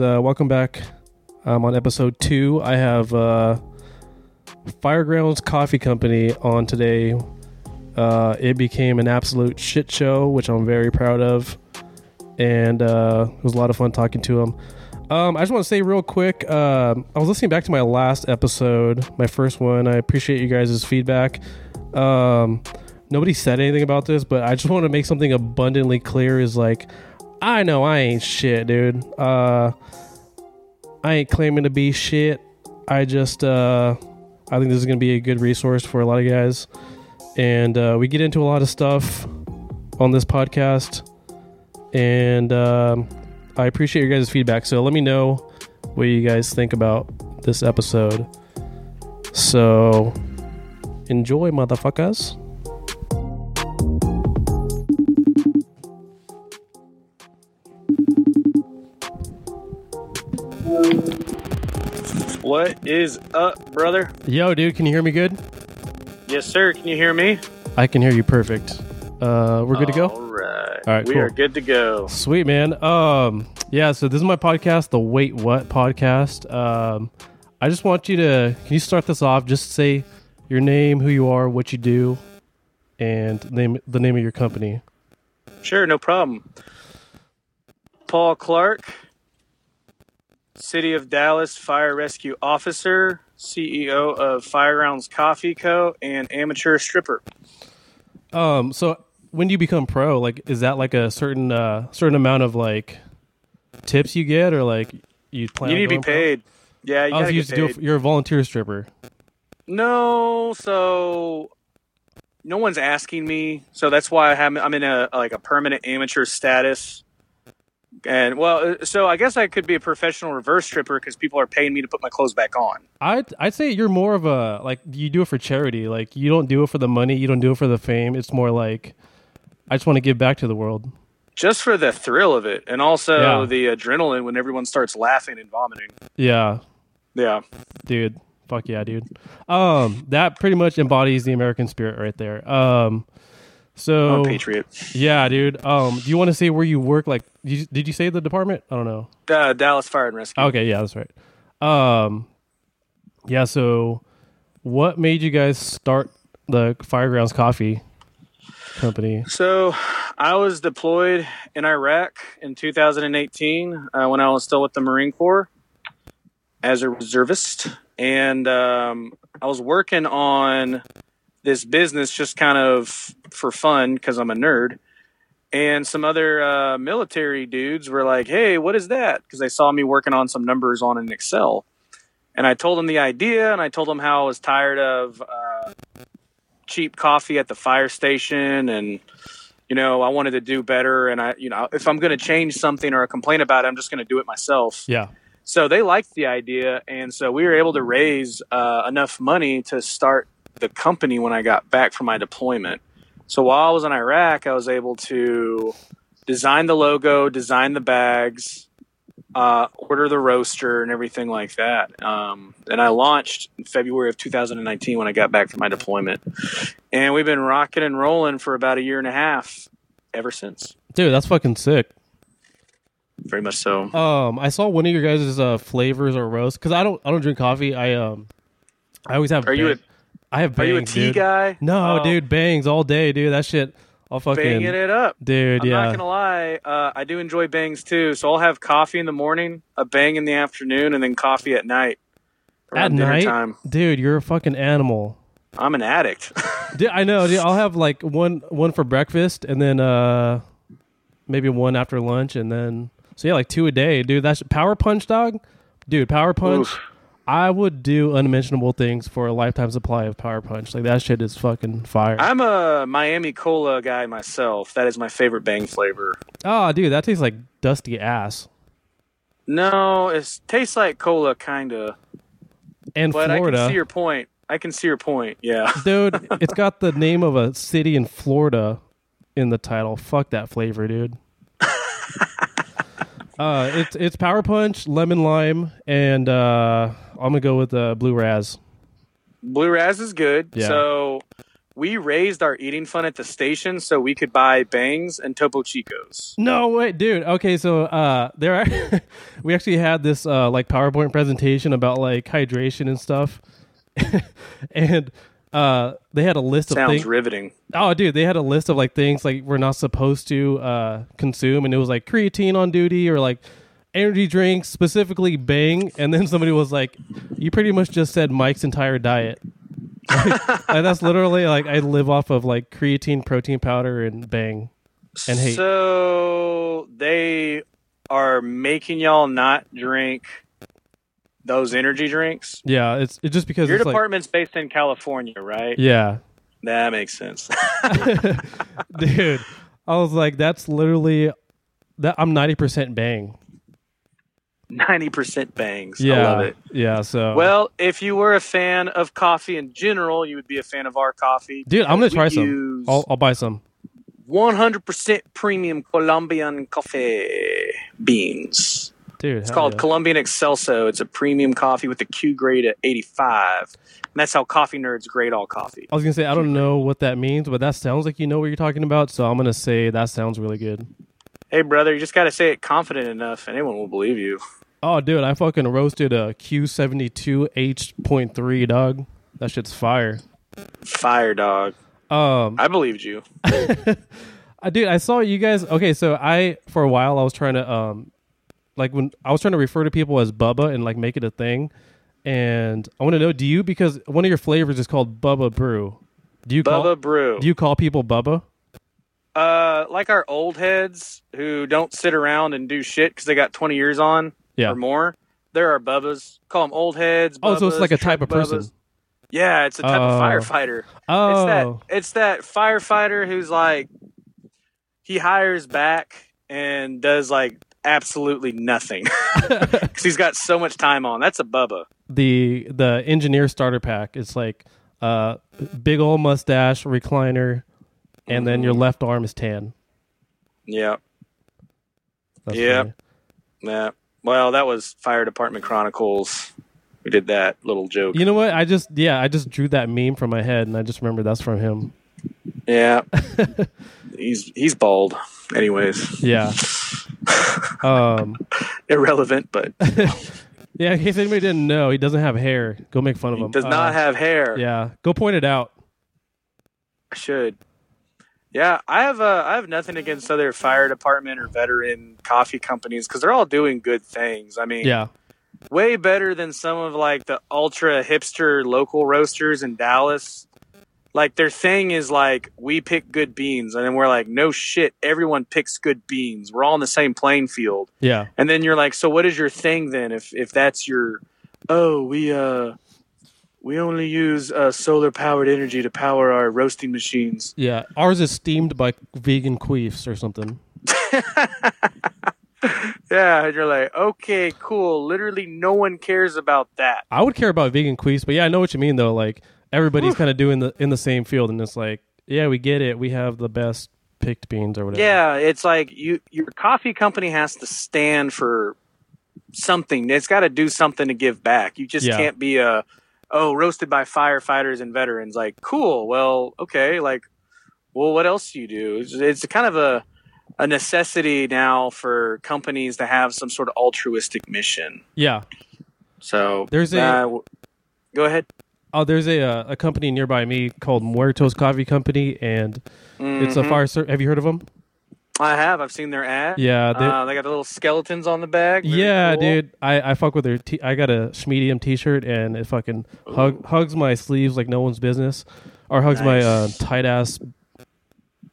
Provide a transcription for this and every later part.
Uh, welcome back. Um, on episode two, I have uh, Firegrounds Coffee Company on today. Uh, it became an absolute shit show, which I'm very proud of, and uh, it was a lot of fun talking to them. Um, I just want to say real quick, uh, I was listening back to my last episode, my first one. I appreciate you guys' feedback. Um, nobody said anything about this, but I just want to make something abundantly clear: is like, I know I ain't shit, dude. Uh, I ain't claiming to be shit. I just, uh, I think this is gonna be a good resource for a lot of guys, and uh, we get into a lot of stuff on this podcast, and um, I appreciate your guys' feedback. So let me know what you guys think about this episode. So enjoy, motherfuckers. What is up, brother? Yo, dude, can you hear me good? Yes, sir. Can you hear me? I can hear you perfect. Uh, we're good to go. All right. All right, We cool. are good to go. Sweet man. Um, yeah. So this is my podcast, the Wait What podcast. Um, I just want you to can you start this off? Just say your name, who you are, what you do, and name the name of your company. Sure, no problem. Paul Clark, City of Dallas Fire Rescue Officer, CEO of Fire Firegrounds Coffee Co., and amateur stripper. Um, so when do you become pro, like, is that like a certain uh certain amount of like tips you get, or like you plan? you need to be going pro? paid. Yeah, you Oh, so you just do paid. it, you're a volunteer stripper. No, so no one's asking me, so that's why I have, I'm in a like a permanent amateur status. And well, uh, so I guess I could be a professional reverse stripper because people are paying me to put my clothes back on. I'd I'd say you're more of a like you do it for charity. Like you don't do it for the money, you don't do it for the fame. It's more like I just want to give back to the world. just for the thrill of it, and also Yeah. the adrenaline when everyone starts laughing and vomiting. Yeah, Yeah, dude. Fuck yeah, dude. Um, that pretty much embodies the American spirit right there. Um, I'm so a patriot. yeah, dude. Um, do you want to say where you work? Like, did you, did you say the department? I don't know. Uh, Dallas Fire and Rescue. Okay, yeah, that's right. Um, yeah. So, what made you guys start the Firegrounds Coffee Company? So, I was deployed in Iraq in 2018 uh, when I was still with the Marine Corps as a reservist, and um, I was working on this business just kind of for fun because I'm a nerd. And some other uh, military dudes were like, "Hey, what is that?" Because they saw me working on some numbers on an Excel, and I told them the idea, and I told them how I was tired of uh, cheap coffee at the fire station, and you know, I wanted to do better. And I, you know, if I'm going to change something or complain about it, I'm just going to do it myself. Yeah. So they liked the idea, and so we were able to raise uh, enough money to start the company when I got back from my deployment. So while I was in Iraq, I was able to design the logo, design the bags, uh, order the roaster, and everything like that. Um, and I launched in February of 2019 when I got back from my deployment, and we've been rocking and rolling for about a year and a half ever since. Dude, that's fucking sick. Very much so. Um, I saw one of your guys' uh, flavors or roast because I don't I don't drink coffee. I um I always have. Are you I have bangs. Are you a tea dude. guy? No, Oh. dude, bangs all day, dude. That shit, I'll fucking banging it up. dude. Yeah. I'm yeah, not gonna lie, uh, I do enjoy bangs too. So I'll have coffee in the morning, a bang in the afternoon, and then coffee at night. at night, time. dude. You're a fucking animal. I'm an addict. Dude, I know. Dude, I'll have like one one for breakfast and then uh maybe one after lunch and then so yeah, like two a day, dude. That's power punch, dog. Dude, power punch. Oof. I would do unmentionable things for a lifetime supply of power punch. Like that shit is fucking fire. I'm a Miami Cola guy myself. That is my favorite bang flavor. oh, dude, that tastes like dusty ass. No, it tastes like cola, kinda. And But I can see your point. I can see your point. Yeah. dude, it's got the name of a city in Florida in the title. Fuck that flavor, dude. uh, it's it's power punch, lemon lime, and uh, I'm gonna go with uh, blue raz. Blue Raz is good. Yeah. So we raised our eating fund at the station so we could buy bangs and Topo Chicos. No way, dude. Okay, so uh, there are we actually had this uh, like PowerPoint presentation about like hydration and stuff, and uh, they had a list of Sounds things. riveting. Oh, dude, they had a list of like things like we're not supposed to uh, consume, and it was like creatine on duty or like energy drinks, specifically Bang. And then somebody was like, "You pretty much just said Mike's entire diet." and that's literally like I live off of like creatine, protein powder, and Bang. And hate. So they are making y'all not drink those energy drinks. Yeah, it's it's just because Your it's like department's based in California, right? yeah, That makes sense. dude. I was like, that's literally that. I'm ninety percent Bang. Ninety percent bangs. Yeah, I love it. Yeah, so Well, if you were a fan of coffee in general, you would be a fan of our coffee. dude, I'm gonna We try some. I'll, I'll buy some. 100% premium Colombian coffee beans. Dude, It's called Colombian Excelso. It's a premium coffee with a Q grade at 85. And that's how coffee nerds grade all coffee. I was gonna say I don't know what that means, but that sounds like you know what you're talking about. So I'm gonna say that sounds really good. Hey, brother, you just got to say it confident enough. Anyone will believe you. Oh, dude, I fucking roasted a Q72 H.3 dog. That shit's fire. Fire dog. Um, I believed you. I dude, I saw you guys. Okay, so I for a while I was trying to um, like when I was trying to refer to people as Bubba and like make it a thing. And I want to know, do you because one of your flavors is called Bubba Brew? Do you call Bubba Brew. do you call people Bubba? Uh, like our old heads who don't sit around and do shit because they got 20 years on Yeah. or more. There are Bubbas. Call them old heads. Oh, so it's like a type of person. Bubbas. Yeah, it's a type of Oh. firefighter. Oh, It's that it's that firefighter who's like he hires back and does like absolutely nothing because he's got so much time on. That's a Bubba. the the engineer starter pack. It's like uh, big old mustache, recliner, and then Mm-hmm. your left arm is tan. Yeah, That's Yep. funny. yeah. Well, that was Fire Department Chronicles. We did that little joke. You know what? I just yeah, I just drew that meme from my head, and I just remember that's from him. Yeah, he's he's bald. Anyways, Yeah. um. irrelevant, but Yeah. In case anybody didn't know, he doesn't have hair. Go make fun of he him. does Uh, not have hair. Yeah. Go point it out. I should. Yeah, I have uh, I have nothing against other fire department or veteran coffee companies because they're all doing good things. I mean, Yeah. way better than some of like the ultra hipster local roasters in Dallas. Like their thing is like we pick good beans, and then we're like, no shit, everyone picks good beans. We're all in the same playing field. Yeah. And then you're like, so what is your thing then? If if that's your, oh, we uh, we only use uh, solar powered energy to power our roasting machines. Yeah. Ours is steamed by vegan queefs or something. Yeah, and you're like, okay, cool. Literally, no one cares about that. I would care about vegan queefs, but yeah, I know what you mean though. Like everybody's kind of doing the in the same field, and it's like, yeah, we get it. We have the best picked beans or whatever. Yeah, it's like you your coffee company has to stand for something. It's got to do something to give back. You just Yeah. can't be a oh roasted by firefighters and veterans. Like cool. Well, okay. Like, well, what else do you do? It's, it's kind of a a necessity now for companies to have some sort of altruistic mission. Yeah. So There's a- uh, go ahead. Oh, there's a uh, a company nearby me called Muertos Coffee Company, and it's a Mhm. fire. Ser- have you heard of them? I have. I've seen their ad. Yeah. They, Uh, they got the little skeletons on the bag. Very yeah, cool. dude. I, I fuck with their. T- I got a Schmedium T-shirt, and it fucking hug, hugs my sleeves like no one's business, or hugs my uh, tight ass,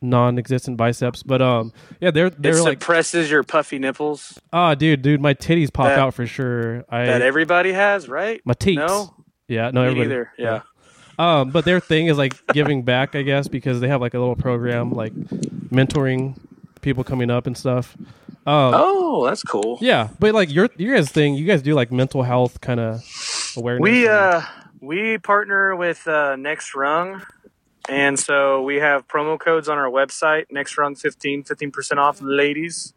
non-existent biceps. But um, yeah, they're they're like, suppresses your puffy nipples ah, dude, dude, my titties pop That- out for sure. I that everybody has, right? my teats. No, Yeah, no, me everybody. neither. Yeah. Um, but their thing is like giving back, I guess, because they have like a little program like mentoring people coming up and stuff. Um, Oh, that's cool. yeah, but like your your guys' thing, you guys do like mental health kind of awareness. We uh we partner with uh, Next Rung, and so we have promo codes on our website. Next Rung 15, 15 percent off, ladies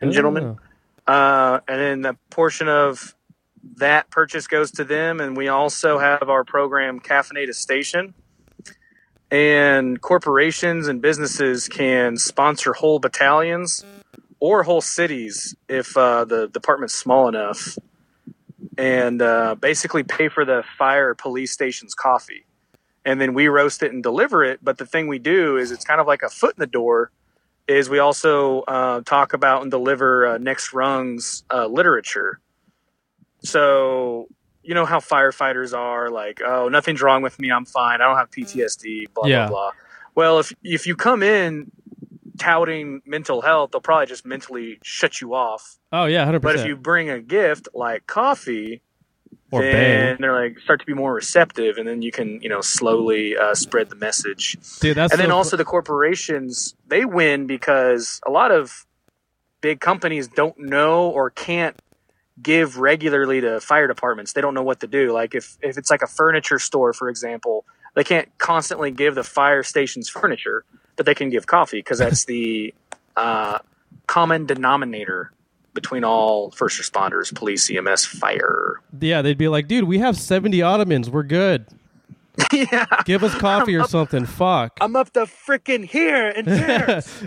and gentlemen. Oh. Uh, and then the portion of that purchase goes to them, and we also have our program Caffeinated Station. And corporations and businesses can sponsor whole battalions or whole cities if uh, the department's small enough, and uh, basically pay for the fire police station's coffee, and then we roast it and deliver it. But the thing we do is it's kind of like a foot in the door. Is we also uh, talk about and deliver uh, next rungs uh, literature. So you know how firefighters are like, oh, nothing's wrong with me, I'm fine, I don't have PTSD, blah Yeah. blah blah. Well, if if you come in touting mental health, they'll probably just mentally shut you off. Oh yeah, hundred But if you bring a gift like coffee, Or then bang. they're like start to be more receptive, and then you can you know slowly uh, spread the message. Dude, that's and then so- also the corporations they win because a lot of big companies don't know or can't give regularly to fire departments. They don't know what to do. Like if if it's like a furniture store for example they can't constantly give the fire stations furniture but they can give coffee because that's the uh, common denominator between all first responders police ems fire. Yeah, they'd be like, dude, we have seventy ottomans, we're good. yeah. Give us coffee or something. Fuck. i'm up to freaking here in chairs.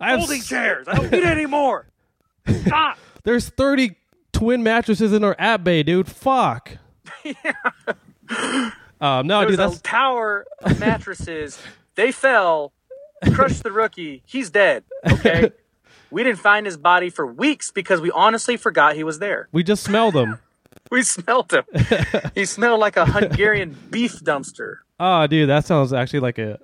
I have folding s- chairs. I don't need any more. Stop. There's thirty twin mattresses in our app bay, dude. Fuck. Um, no, There dude, that's a tower of mattresses. they fell, crushed the rookie. He's dead. Okay. we didn't find his body for weeks because we honestly forgot he was there. we just smelled him. We smelled him. he smelled like a Hungarian beef dumpster. Oh, dude, that sounds actually like a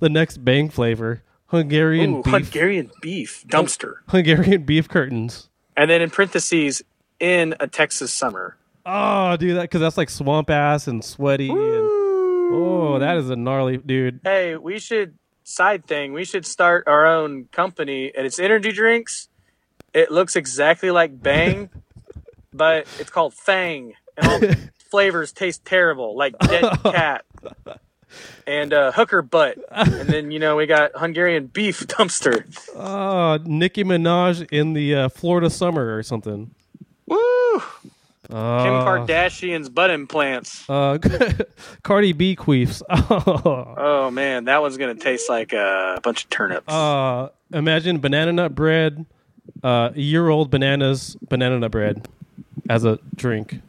the next bang flavor. Hungarian Ooh, beef, Hungarian beef dumpster. Hungarian beef curtains. And then in parentheses, in a Texas summer. Oh, dude, that because that's like swamp ass and sweaty. And, oh, that is a gnarly dude. Hey, we should side thing. We should start our own company, and it's energy drinks. It looks exactly like Bang, but it's called Fang, and all flavors taste terrible, like dead cat and uh, hooker butt. And then you know we got Hungarian beef dumpster. Oh, Nicki Minaj in the uh, Florida summer or something. Woo! Kim Uh, Kardashian's butt implants. uh, Cardi B queefs. Oh. Oh man, that one's gonna taste like a bunch of turnips. Uh, imagine banana nut bread, uh, year old bananas, banana nut bread as a drink.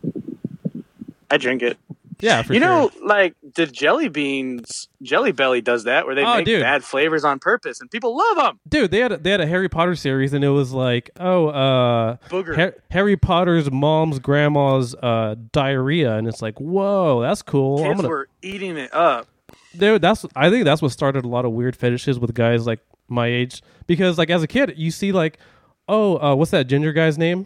I drink it. Yeah, for you sure. know, like the jelly beans, Jelly Belly does that, where they Oh, make dude. bad flavors on purpose, and people love them. dude, they had a, they had a Harry Potter series, and it was like, oh, uh, Booger. Har- Harry Potter's mom's grandma's uh, diarrhea, and it's like, whoa, that's cool. I'm Kids gonna, were eating it up. dude, that's I think that's what started a lot of weird fetishes with guys like my age, because like as a kid, you see like, oh, uh, what's that ginger guy's name?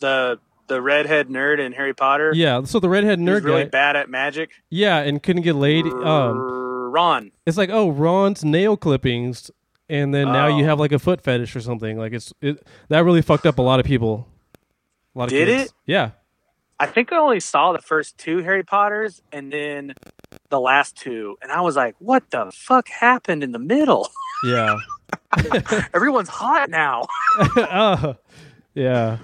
The the redhead nerd in Harry Potter. Yeah, so the redhead nerd really guy, bad at magic. yeah, and couldn't get laid. Um, Ron. it's like oh Ron's nail clippings, and then now you Oh. have like a foot fetish or something. Like it's it that really fucked up a lot of people. A lot of Did kids. it? Yeah. I think I only saw the first two Harry Potters and then the last two, and I was like, "What the fuck happened in the middle? Yeah. Everyone's hot now." oh, yeah.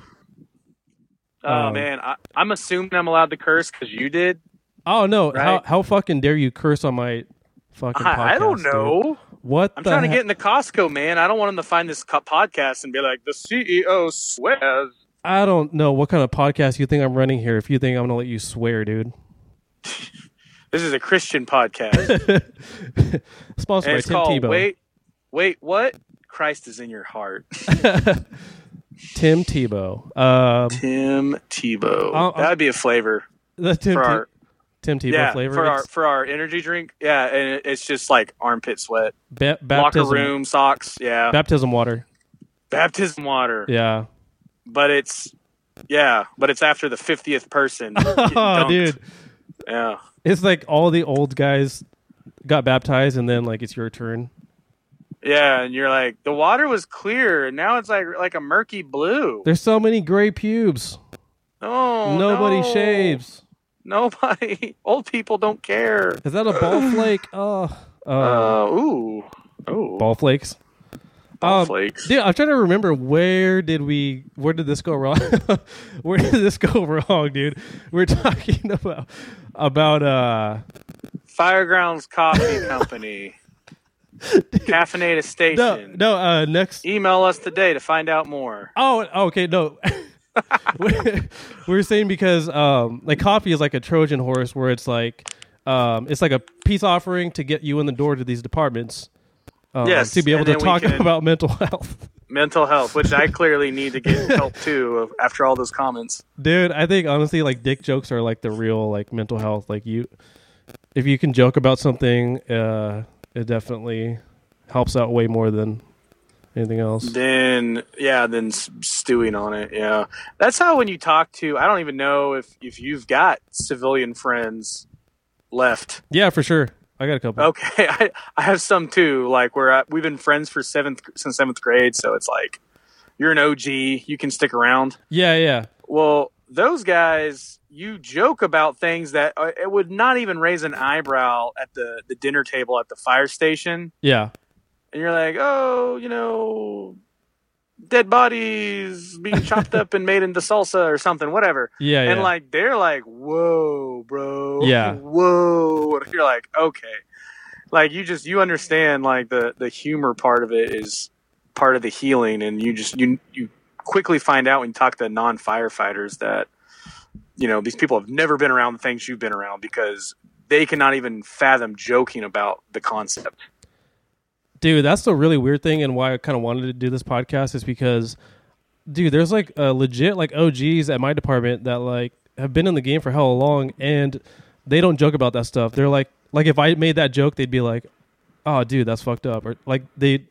Oh Um, man, I, I'm assuming I'm allowed to curse because you did. Oh no! How Right. how fucking dare you curse on my fucking podcast? I, I don't dude? know. What I'm trying to get into Costco, man. I don't want them to find this podcast and be like, "The CEO swears." I don't know what kind of podcast you think I'm running here. If you think I'm gonna let you swear, dude. This is a Christian podcast, Sponsored by it's Tim called Tebow. "Wait, wait, what? Christ is in your heart." Tim Tebow. Um, Tim Tebow. Uh, uh, that would be a flavor the Tim our Tim Tebow yeah flavor. for our for our energy drink. Yeah, and it, it's just like armpit sweat, ba- locker room socks. Yeah, baptism water. baptism water. Yeah. But it's yeah, but it's after the fiftieth person. Oh, dude, Yeah. it's like all the old guys got baptized, and then like it's your turn. Yeah, and you're like, the water was clear, and now it's like like a murky blue. There's so many gray pubes. No, Nobody no. shaves. Nobody. Old people don't care. Is that a ball flake? Oh, uh, Uh, ooh, ooh, ball flakes. ball um, flakes. Dude, I'm trying to remember where did we where did this go wrong? where did this go wrong, dude? We're talking about about uh Firegrounds Coffee Company, Caffeinated No, Station. no. Uh, next. Email us today to find out more. Oh, okay. No. we were saying because um, like coffee is like a Trojan horse, where it's like um, it's like a peace offering to get you in the door to these departments. Um, Yes, to be able to talk about mental health. Mental health, which I clearly need to get help too after all those comments. Dude, I think honestly, like dick jokes are like the real like mental health. Like you, if you can joke about something, uh, it definitely helps out way more than anything else. Then yeah, then stewing on it. Yeah, that's how when you talk to. I don't even know if if you've got civilian friends left. Yeah, for sure. I got a couple. Okay, I I have some too. Like where I, we've been friends for seventh since seventh grade, so it's like you're an OG. You can stick around. Yeah, yeah, Well, those guys, you joke about things that uh, it would not even raise an eyebrow at the the dinner table at the fire station. yeah. and you're like, oh, you know, dead bodies being chopped up and made into salsa or something, whatever. Yeah, yeah. And like they're like, whoa, bro, Yeah. whoa. And you're like, okay, like you just you understand like the the humor part of it is part of the healing, and you just you you quickly find out when you talk to non firefighters that you know these people have never been around the things you've been around because they cannot even fathom joking about the concept. dude that's the really weird thing and why i kind of wanted to do this podcast is because dude there's like legit like og's at my department that like have been in the game for hell long and they don't joke about that stuff they're like like if i made that joke they'd be like oh dude that's fucked up or like they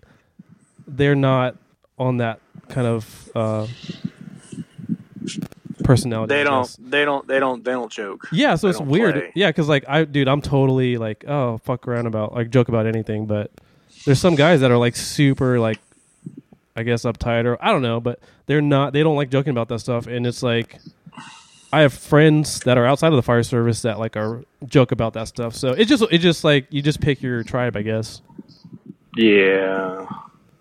they're not on that kind of uh personality They don't. They don't. They don't. They don't joke. Yeah, so They it's weird. play. Yeah, because like I, dude, I'm totally like, oh, fuck around about like joke about anything. But there's some guys that are like super like, I guess uptight or I don't know, but they're not. They don't like joking about that stuff. And it's like, I have friends that are outside of the fire service that like are joke about that stuff. So it just it just like you just pick your tribe, I guess. Yeah.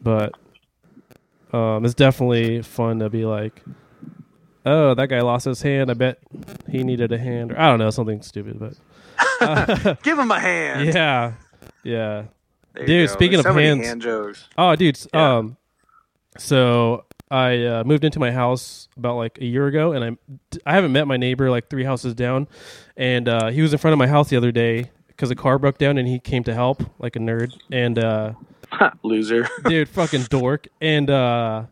But um, it's definitely fun to be like. Oh, that guy lost his hand. I bet he needed a hand, or I don't know, something stupid. But Give him a hand. yeah, yeah. There Dude, speaking There's of so hands- hand. Oh, dude. Yeah. Um, so I uh, moved into my house about like a year ago, and I I haven't met my neighbor like three houses down, and uh, he was in front of my house the other day because a car broke down, and he came to help like a nerd, and uh, Loser. dude, fucking dork, and uh,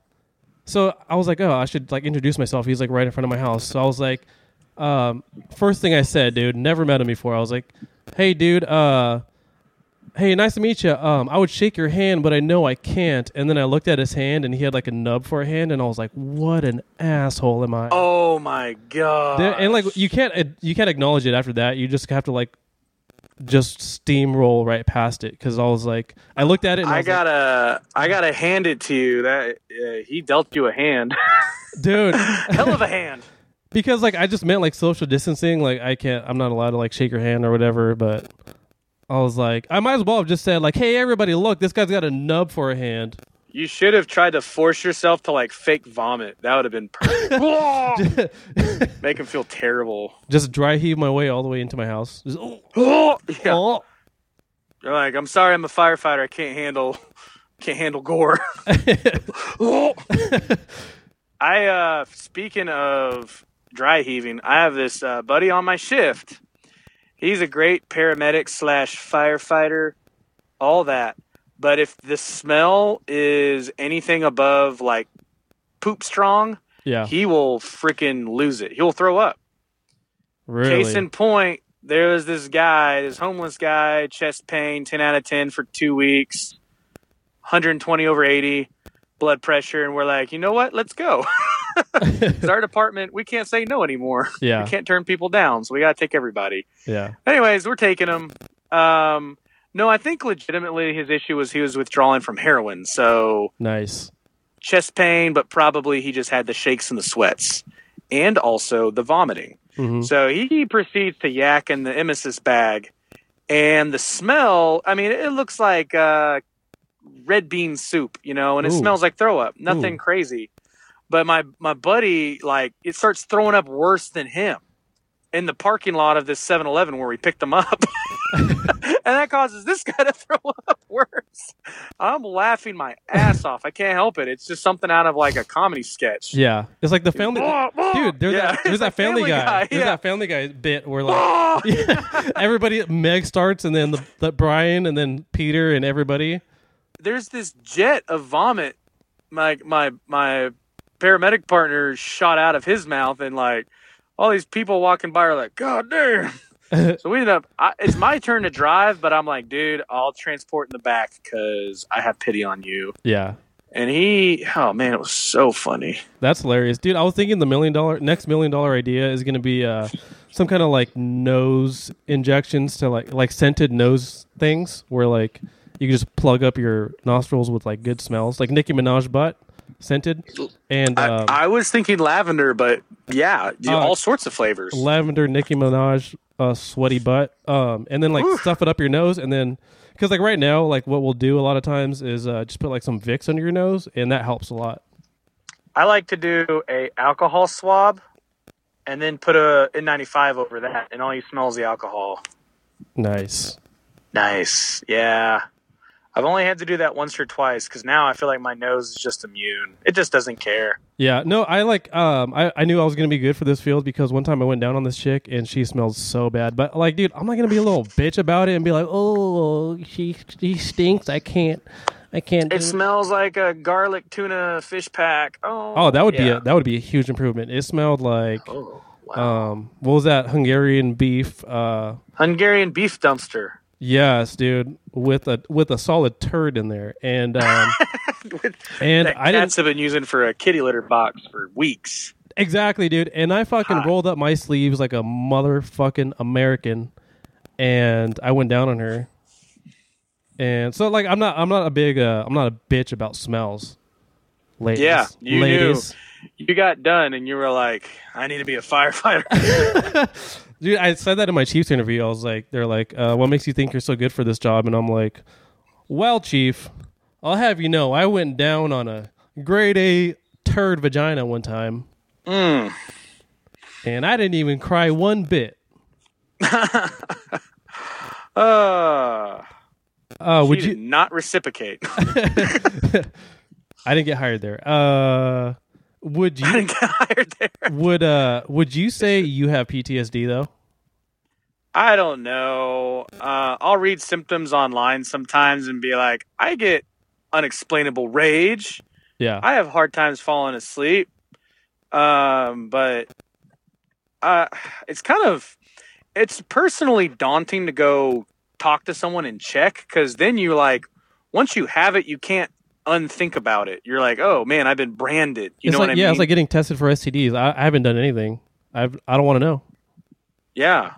so I was like, oh, I should like introduce myself. He's like right in front of my house, so I was like, um, first thing I said, dude, never met him before. I was like, hey, dude, uh, hey, nice to meet you. Um, I would shake your hand, but I know I can't. And then I looked at his hand, and he had like a nub for a hand, and I was like, what an asshole am I? Oh my god. And like you can't uh, you can't acknowledge it after that. You just have to like just steamroll right past it because I was like, I looked at it. And I, I was like, gotta. I gotta hand it to you. That uh, he dealt you a hand. dude. Hell of a hand. because like I just meant like social distancing. Like I can't, I'm not allowed to like shake your hand or whatever. But I was like, I might as well have just said like, hey everybody, look, this guy's got a nub for a hand. You should have tried to force yourself to like fake vomit. That would have been perfect. Make him feel terrible. just dry heave my way all the way into my house. Just, oh, yeah. oh. You're like, I'm sorry, I'm a firefighter. I can't handle, can't handle gore. I uh speaking of dry heaving, I have this uh, buddy on my shift. He's a great paramedic slash firefighter, all that. But if the smell is anything above like poop strong, yeah, he will freaking lose it. He'll throw up. really. Case in point, there was this guy, this homeless guy, chest pain, 10 out of 10 for two weeks, 120 over 80, blood pressure. And we're like, you know what? Let's go. It's our department. We can't say no anymore. yeah, We can't turn people down. So we got to take everybody. yeah, Anyways, we're taking them. Um, no, I think legitimately his issue was he was withdrawing from heroin. So nice. chest pain, but probably he just had the shakes and the sweats and also the vomiting. hmm So he proceeds to yak in the emesis bag, and the smell. I mean, it looks like uh, red bean soup, you know, and it Ooh. smells like throw up. Nothing Ooh. crazy, but my my buddy like it starts throwing up worse than him in the parking lot of this 7-Eleven where we picked him up. and that causes this guy to throw up worse. I'm laughing my ass off. I can't help it. It's just something out of like a comedy sketch. Yeah, it's like the family. Dude, there's Yeah, that there's that Family, Family Guy. Guy, There's yeah. that Family Guy bit where like everybody Meg starts and then the, the Brian and then Peter and everybody. There's this jet of vomit. My my my paramedic partner shot out of his mouth, and like all these people walking by are like, "God damn." So we ended up. I, it's my turn to drive, but I'm like, dude, I'll transport in the back because I have pity on you. Yeah, And he, oh man, it was so funny. that's hilarious, dude. I was thinking the million dollar next million dollar idea is going to be uh some kind of like nose injections to like like scented nose things where like you can just plug up your nostrils with like good smells, like Nicki Minaj butt scented, and um, I, I was thinking lavender, but yeah, Uh, all sorts of flavors. lavender Nicki Minaj uh, sweaty butt, um, and then like Oof. stuff it up your nose, and then because like right now, like what we'll do a lot of times is uh, just put like some Vicks under your nose, and that helps a lot. I like to do a alcohol swab, and then put a N95 over that, and all you smell is the alcohol. Nice. Nice, yeah. I've only had to do that once or twice because now I feel like my nose is just immune. It just doesn't care. Yeah, no, I like. Um, I, I knew I was gonna be good for this field because one time I went down on this chick and she smells so bad. But like, dude, I'm not gonna be a little bitch about it and be like, oh, she she stinks. I can't, I can't. Do It smells like a garlic tuna fish pack. Oh, Oh, that would be a that would be a huge improvement. It smelled like Oh, wow. um, what was that Hungarian beef? Uh, Hungarian beef dumpster. Yes, dude, with a with a solid turd in there, and um, and that I didn't cats have been using for a kitty litter box for weeks. Exactly, dude. And I fucking Hot. rolled up my sleeves like a motherfucking American, and I went down on her. And so, like, I'm not, I'm not a big, uh, I'm not a bitch about smells. Ladies, Yeah, you knew. You got done and you were like, I need to be a firefighter. dude. I said that in my Chiefs interview. I was like, they're like, uh, "What makes you think you're so good for this job?" And I'm like, "Well, Chief, I'll have you know, I went down on a grade A turd vagina one time, mm. and I didn't even cry one bit." Uh, Uh, would you? not reciprocate. I didn't get hired there. Uh, would you I didn't get hired there. would uh would you say you have PTSD though? I don't know. Uh, I'll read symptoms online sometimes and be like, I get unexplainable rage. Yeah. I have hard times falling asleep. Um, but uh, it's kind of it's personally daunting to go talk to someone and check because then you like once you have it, you can't unthink about it. You're like, oh man, I've been branded. You it's know like what I yeah, mean? it's like getting tested for STDs. I, I haven't done anything. I've I don't want to know. Yeah.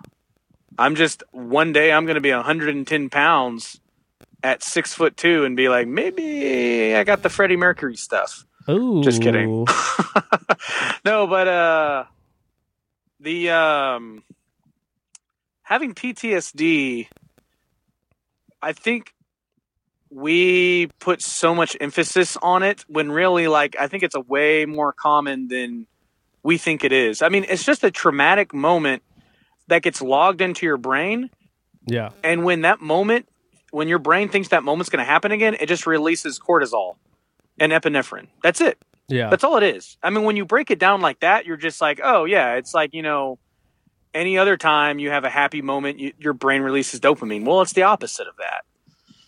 I'm just one day I'm going to be 110 pounds at six foot two and be like, maybe I got the Freddie Mercury stuff. Oh, Just kidding. no, but uh, the um, having PTSD, I think we put so much emphasis on it when really, like, I think it's a way more common than we think it is. I mean, it's just a traumatic moment that gets logged into your brain, Yeah. and when that moment, when your brain thinks that moment's going to happen again, it just releases cortisol and epinephrine. That's it. Yeah. That's all it is. I mean, when you break it down like that, you're just like, oh yeah, it's like you know, any other time you have a happy moment, you, your brain releases dopamine. Well, it's the opposite of that.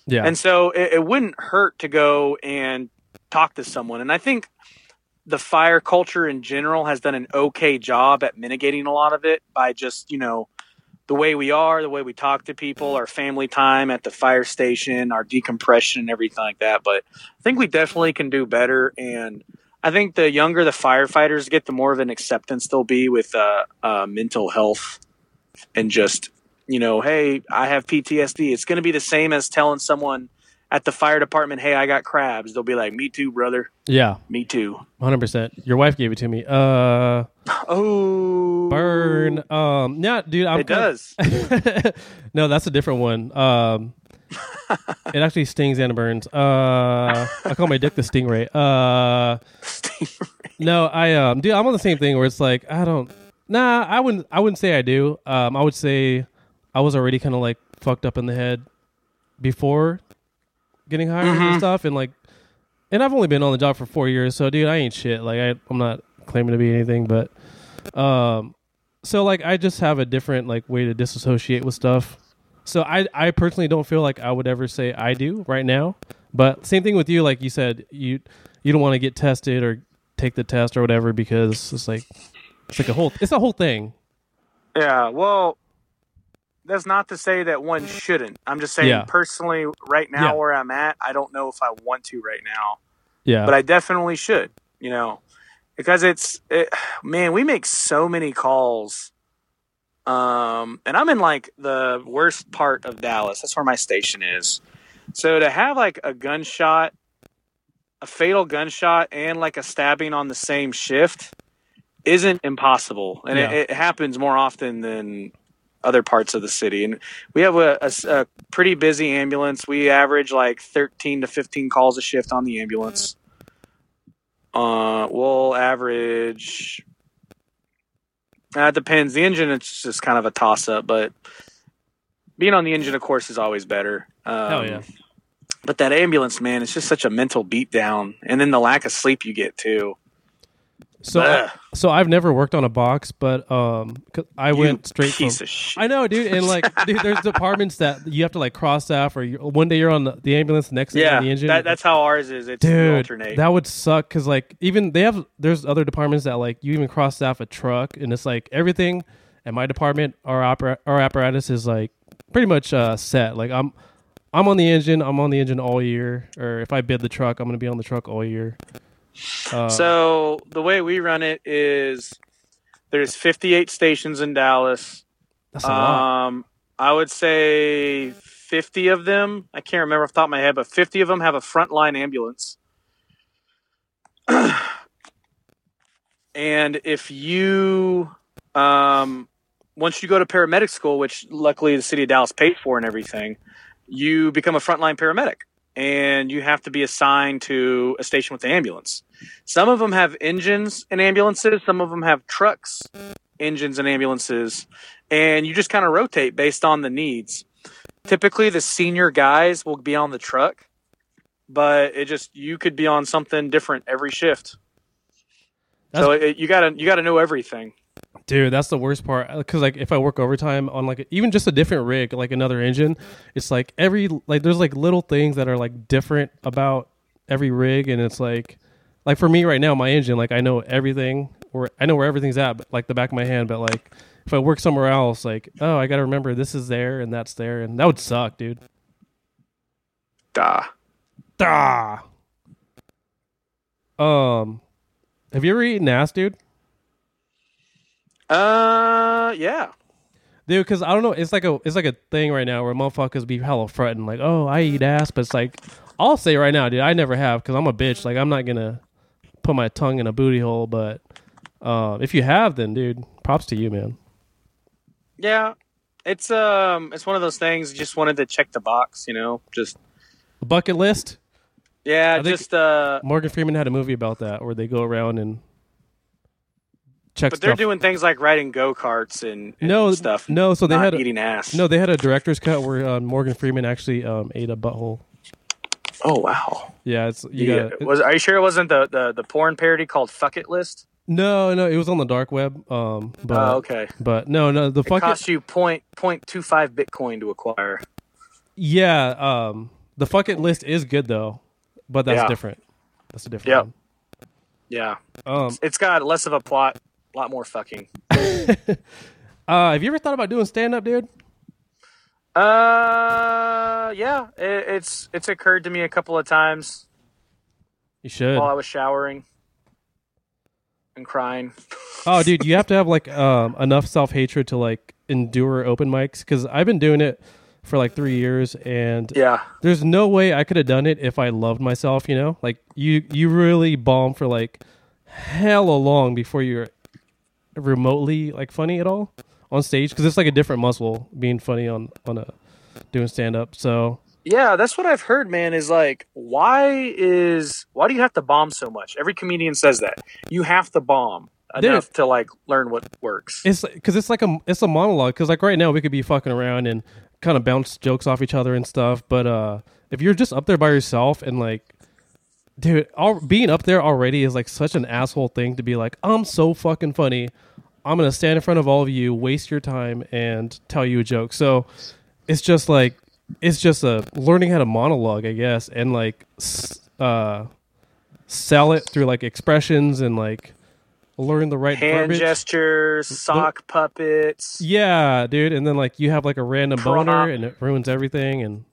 Yeah. And so it, it wouldn't hurt to go and talk to someone. And I think the fire culture in general has done an okay job at mitigating a lot of it by just you know the way we are, the way we talk to people, our family time at the fire station, our decompression, and everything like that. But I think we definitely can do better. And I think the younger the firefighters get, the more of an acceptance there'll be with uh, uh, mental health and just, you know, hey, I have PTSD. It's going to be the same as telling someone at the fire department, hey, I got crabs. They'll be like, me too, brother. yeah. Me too. Hundred percent. Your wife gave it to me. Uh, Oh, burn. Um, yeah, dude. I'm It does. no, that's a different one. Um, it actually stings and burns. Uh, I call my dick the stingray. Uh, no, I um, dude, I'm on the same thing where it's like I don't. Nah, I wouldn't. I wouldn't say I do. Um, I would say I was already kind of like fucked up in the head before getting hired and Mhm. stuff, and like, and I've only been on the job for four years, so dude, I ain't shit. Like, I, I'm not claiming to be anything, but, um, so like, I just have a different like way to disassociate with stuff. So I, I personally don't feel like I would ever say I do right now, but same thing with you. Like you said, you, you don't want to get tested or take the test or whatever because it's like, it's like a whole, it's a whole thing. Yeah, well, that's not to say that one shouldn't. I'm just saying Yeah. personally, right now Yeah. where I'm at, I don't know if I want to right now, Yeah. but I definitely should. You know, because it's it, man, we make so many calls. Um, and I'm in like the worst part of Dallas. That's where my station is. So to have like a gunshot, a fatal gunshot, and like a stabbing on the same shift isn't impossible, and Yeah. it, it happens more often than other parts of the city. And we have a pretty busy ambulance. We average like 13 to 15 calls a shift on the ambulance. Uh, we'll average. Uh, depends. The engine, it's just kind of a toss up, but being on the engine, of course, is always better. Um, Hell yeah. But that ambulance, man, it's just such a mental beatdown, and then the lack of sleep you get too. So, so I've never worked on a box, but um, 'cause I You went straight from. piece of shit. I know, dude, and like, dude, there's departments that you have to like cross staff, or you, one day you're on the, the ambulance, the next day yeah, on the engine. that, that's how ours is. It's dude, alternate. that would suck because like even they have there's other departments that like you even cross staff a truck, and it's like everything. At my department, our opera, our apparatus is like pretty much uh, set. Like I'm, I'm on the engine. I'm on the engine all year. Or if I bid the truck, I'm gonna be on the truck all year. Uh, So the way we run it is there's 58 stations in Dallas. that's a lot. Um, I would say 50 of them. I can't remember off the top of my head, but 50 of them have a frontline ambulance. and if you, um, once you go to paramedic school, which luckily the city of Dallas paid for and everything, you become a frontline paramedic and you have to be assigned to a station with the ambulance. Some of them have engines and ambulances, some of them have trucks, engines, and ambulances, and you just kind of rotate based on the needs. Typically, the senior guys will be on the truck, but it just you could be on something different every shift. so it, you gotta you gotta know everything. Dude, that's the worst part. Because like, if I work overtime on like even just a different rig, like another engine, it's like every like there's like little things that are like different about every rig, and it's like, like for me right now, my engine, like I know everything, or I know where everything's at, but, like the back of my hand. But like, if I work somewhere else, like, oh, I got to remember this is there and that's there, and that would suck, dude. Duh. Ah. Um, have you ever eaten ass, dude? Uh, yeah. Dude, because I don't know, it's like a it's like a thing right now where motherfuckers be hella fretting, like, oh, I eat ass, but it's like, I'll say right now, dude, I never have because I'm a bitch. Like, I'm not gonna put my tongue in a booty hole, but uh, if you have, then dude, props to you, man. Yeah. It's um it's one of those things just wanted to check the box, you know. Just The bucket list. yeah, I just uh Morgan Freeman had a movie about that where they go around and check but they're stuff. doing things like riding go-karts and, and no stuff. No, so they had a, eating ass. no, they had a director's cut where uh, Morgan Freeman actually um, ate a butthole. Oh wow. Yeah, it's you Yeah. gotta. Was are you sure it wasn't the, the, the porn parody called Fuck It List? no, no, it was on the dark web. Um, but oh, okay. but no, no, the It fucking cost you point point two five Bitcoin to acquire. Yeah, um, the fuck it list is good though, but that's Yeah. different. That's a different Yep. Yeah. one. Um, It's got less of a plot, a lot more fucking. uh, have you ever thought about doing stand up, dude? Uh yeah, it, it's it's occurred to me a couple of times You should. while I was showering and crying. oh, dude, you have to have like um enough self hatred to like endure open mics because I've been doing it for like three years and Yeah. there's no way I could have done it if I loved myself. You know, like you you really bomb for like hella long before you're remotely like funny at all on stage because it's like a different muscle being funny on on a doing stand up. So Yeah, that's what I've heard, man, is like why is why do you have to bomb so much? Every comedian says that. You have to bomb Dude. enough to like learn what works. it's because it's like a it's a monologue because like right now we could be fucking around and kind of bounce jokes off each other and stuff. But uh, if you're just up there by yourself and like, dude, all, being up there already is like such an asshole thing to be like, I'm so fucking funny. I'm gonna stand in front of all of you, waste your time, and tell you a joke. So it's just like it's just a learning how to monologue, I guess, and like uh, sell it through like expressions and like learn the right Hand verbiage. gestures, sock puppets. Yeah, dude, and then like you have like a random Prop. boner and it ruins everything. And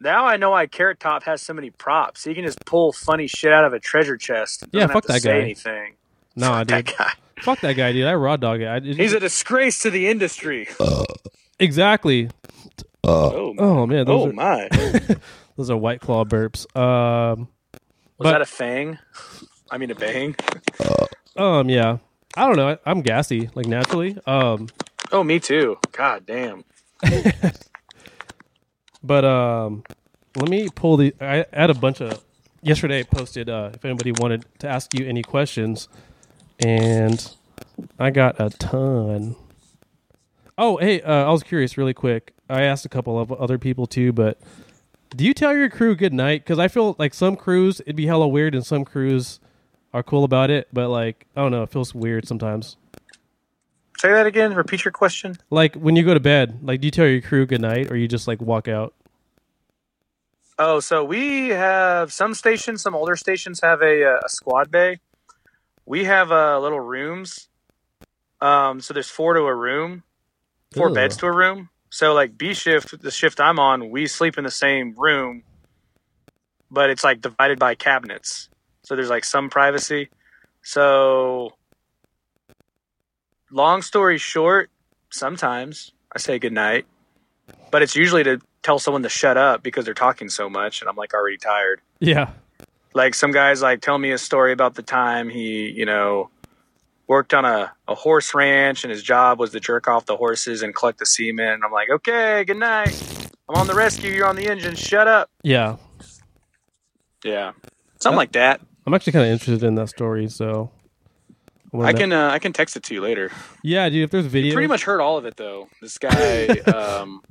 Now I know why Carrot Top has so many props. He can just pull funny shit out of a treasure chest. Yeah, fuck to that say guy. anything. nah, Fuck dude, that guy. Fuck that guy, dude. I raw dog it. I, it- He's a disgrace to the industry. exactly. Oh, Oh man, those oh are my! those are white claw burps. Um, Was But- that a fang? I mean a bang. um, yeah. I don't know. I, I'm gassy, like naturally. Um, Oh, me too. God damn. But um, let me pull the. I had a bunch of. Yesterday, I posted uh, if anybody wanted to ask you any questions, and I got a ton. Oh, hey, uh, I was curious, really quick. I asked a couple of other people too, but do you tell your crew good night? Because I feel like some crews it'd be hella weird, and some crews are cool about it. But like, I don't know, it feels weird sometimes. Say that again. Repeat your question. Like when you go to bed, like do you tell your crew good night, or you just like walk out? Oh, so we have some stations, some older stations have a, uh, a squad bay. We have uh, little rooms. Um, so there's four to a room, four Ugh. beds to a room. So like B shift, the shift I'm on, we sleep in the same room, but it's like divided by cabinets. So there's like some privacy. So long story short, sometimes I say goodnight, but it's usually to tell someone to shut up because they're talking so much and I'm like already tired. Yeah. Like some guys like tell me a story about the time he, you know, worked on a, a horse ranch and his job was to jerk off the horses and collect the semen. And I'm like, okay, good night. I'm on the rescue. You're on the engine. Shut up. Yeah. Yeah. Something like that. I'm actually kind of interested in that story, so wanna I can uh, I can text it to you later. Yeah, dude. If there's video, Pretty much heard all of it though. This guy um,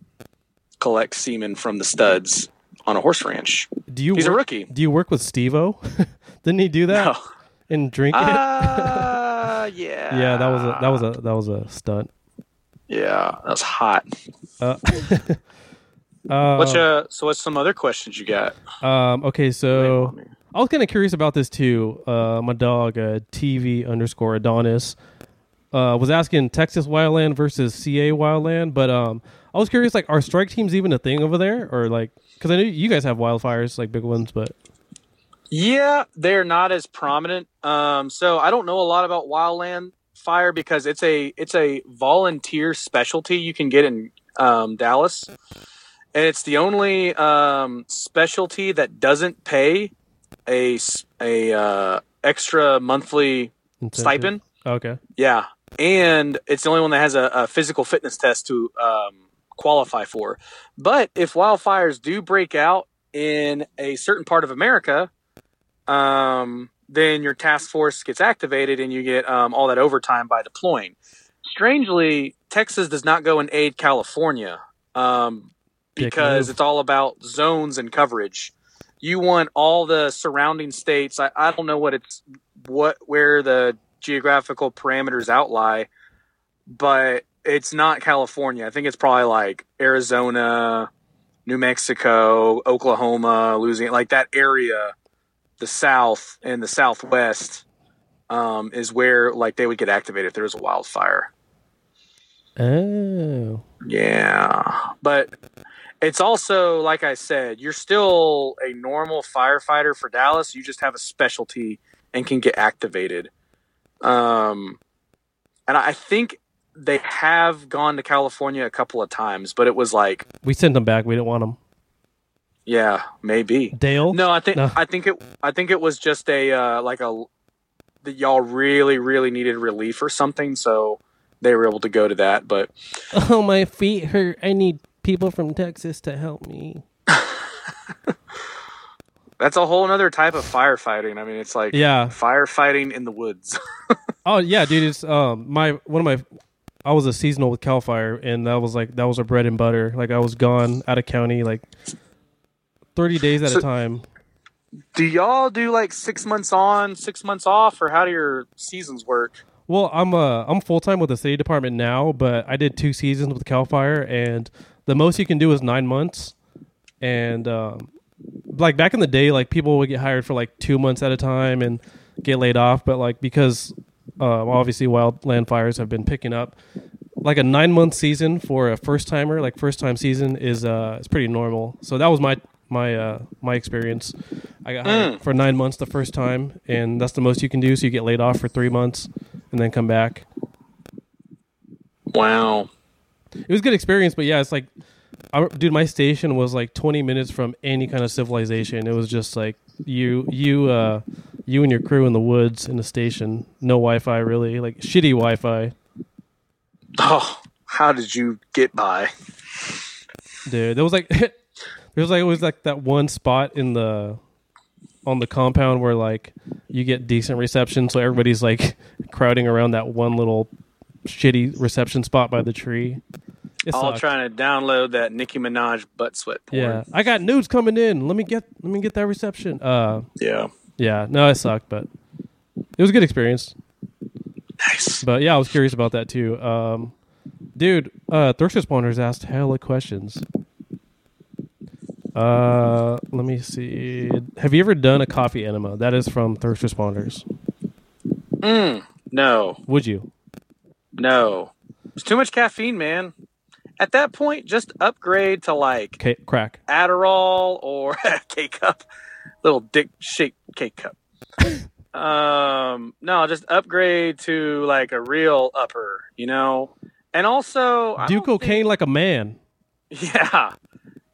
collects semen from the studs on a horse ranch. Do you He's a rookie. Do you work with Steve-O? Didn't he do that No. and drink it? Uh, yeah. yeah, that was a that was a that was a stunt. Yeah, that was hot. Uh, uh, What's uh, so what's some other questions you got? um, okay, so I was kind of curious about this too. Uh, my dog, uh, TV underscore Adonis, uh, was asking Texas wildland versus CA wildland, but um, I was curious, like, are strike teams even a thing over there, or like, because I know you guys have wildfires, like big ones, but Yeah, they're not as prominent. Um, so I don't know a lot about wildland fire because it's a it's a volunteer specialty you can get in um, Dallas, and it's the only um, specialty that doesn't pay a uh, extra monthly incentive. stipend. Okay, Yeah, and it's the only one that has a, a physical fitness test to um, qualify for. But if wildfires do break out in a certain part of America, um, then your task force gets activated and you get um, all that overtime by deploying. Strangely, Texas does not go and aid California um, because it's all about zones and coverage. You want all the surrounding states. I, I don't know what it's what where the geographical parameters outlie, but it's not California. I think it's probably like Arizona, New Mexico, Oklahoma, Louisiana, like that area, the South and the Southwest um, is where like they would get activated if there was a wildfire. oh, Yeah, but it's also like I said, you're still a normal firefighter for Dallas. You just have a specialty and can get activated. Um, and I think they have gone to California a couple of times, but it was like, we sent them back. We didn't want them. yeah, maybe. Dale, No, I think No. I think it I think it was just a uh, like a that y'all really really needed relief or something, so they were able to go to that. But oh my feet hurt. I need people from Texas to help me. that's a whole other type of firefighting. I mean, it's like Yeah. firefighting in the woods. Oh yeah, dude. It's um my one of my I was a seasonal with Cal Fire, and that was like that was our bread and butter. Like I was gone out of county like thirty days at So- a time. Do y'all do like six months on, six months off, or how do your seasons work? Well, I'm uh I'm full time with the city department now, but I did two seasons with Cal Fire, and the most you can do is nine months. And um, like back in the day, like people would get hired for like two months at a time and get laid off. But like because uh, obviously wildland fires have been picking up, like a nine month season for a first timer, like first time season is uh is pretty normal. So that was my my uh my experience. I got hired for nine months the first time, and that's the most you can do. So you get laid off for three months and then come back. Wow. It was a good experience, but yeah, it's like, I, dude, my station was like 20 minutes from any kind of civilization. It was just like you, you, uh, you and your crew in the woods in the station. No Wi-Fi, really, like shitty Wi-Fi, Oh, how did you get by? dude. There was like, there was like, it was like that one spot in the, on the compound where like you get decent reception, so everybody's like crowding around that one little shitty reception spot by the tree. It All sucked. trying to download that Nicki Minaj butt sweat porn. Yeah, I got nudes coming in. Let me get let me get that reception. Uh, Yeah. Yeah, no, it sucked, but it was a good experience. Nice. But yeah, I was curious about that too. Um, dude, uh, thirst responders asked hella questions. Uh, let me see. Have you ever done a coffee enema? That is from thirst responders. Mm, no, Would you? no. It's too much caffeine, man. At that point, just upgrade to like K- crack. Adderall or K cup, little dick shaped cake cup. um, no, just upgrade to like a real upper, you know. And also, I Do cocaine like a man. yeah,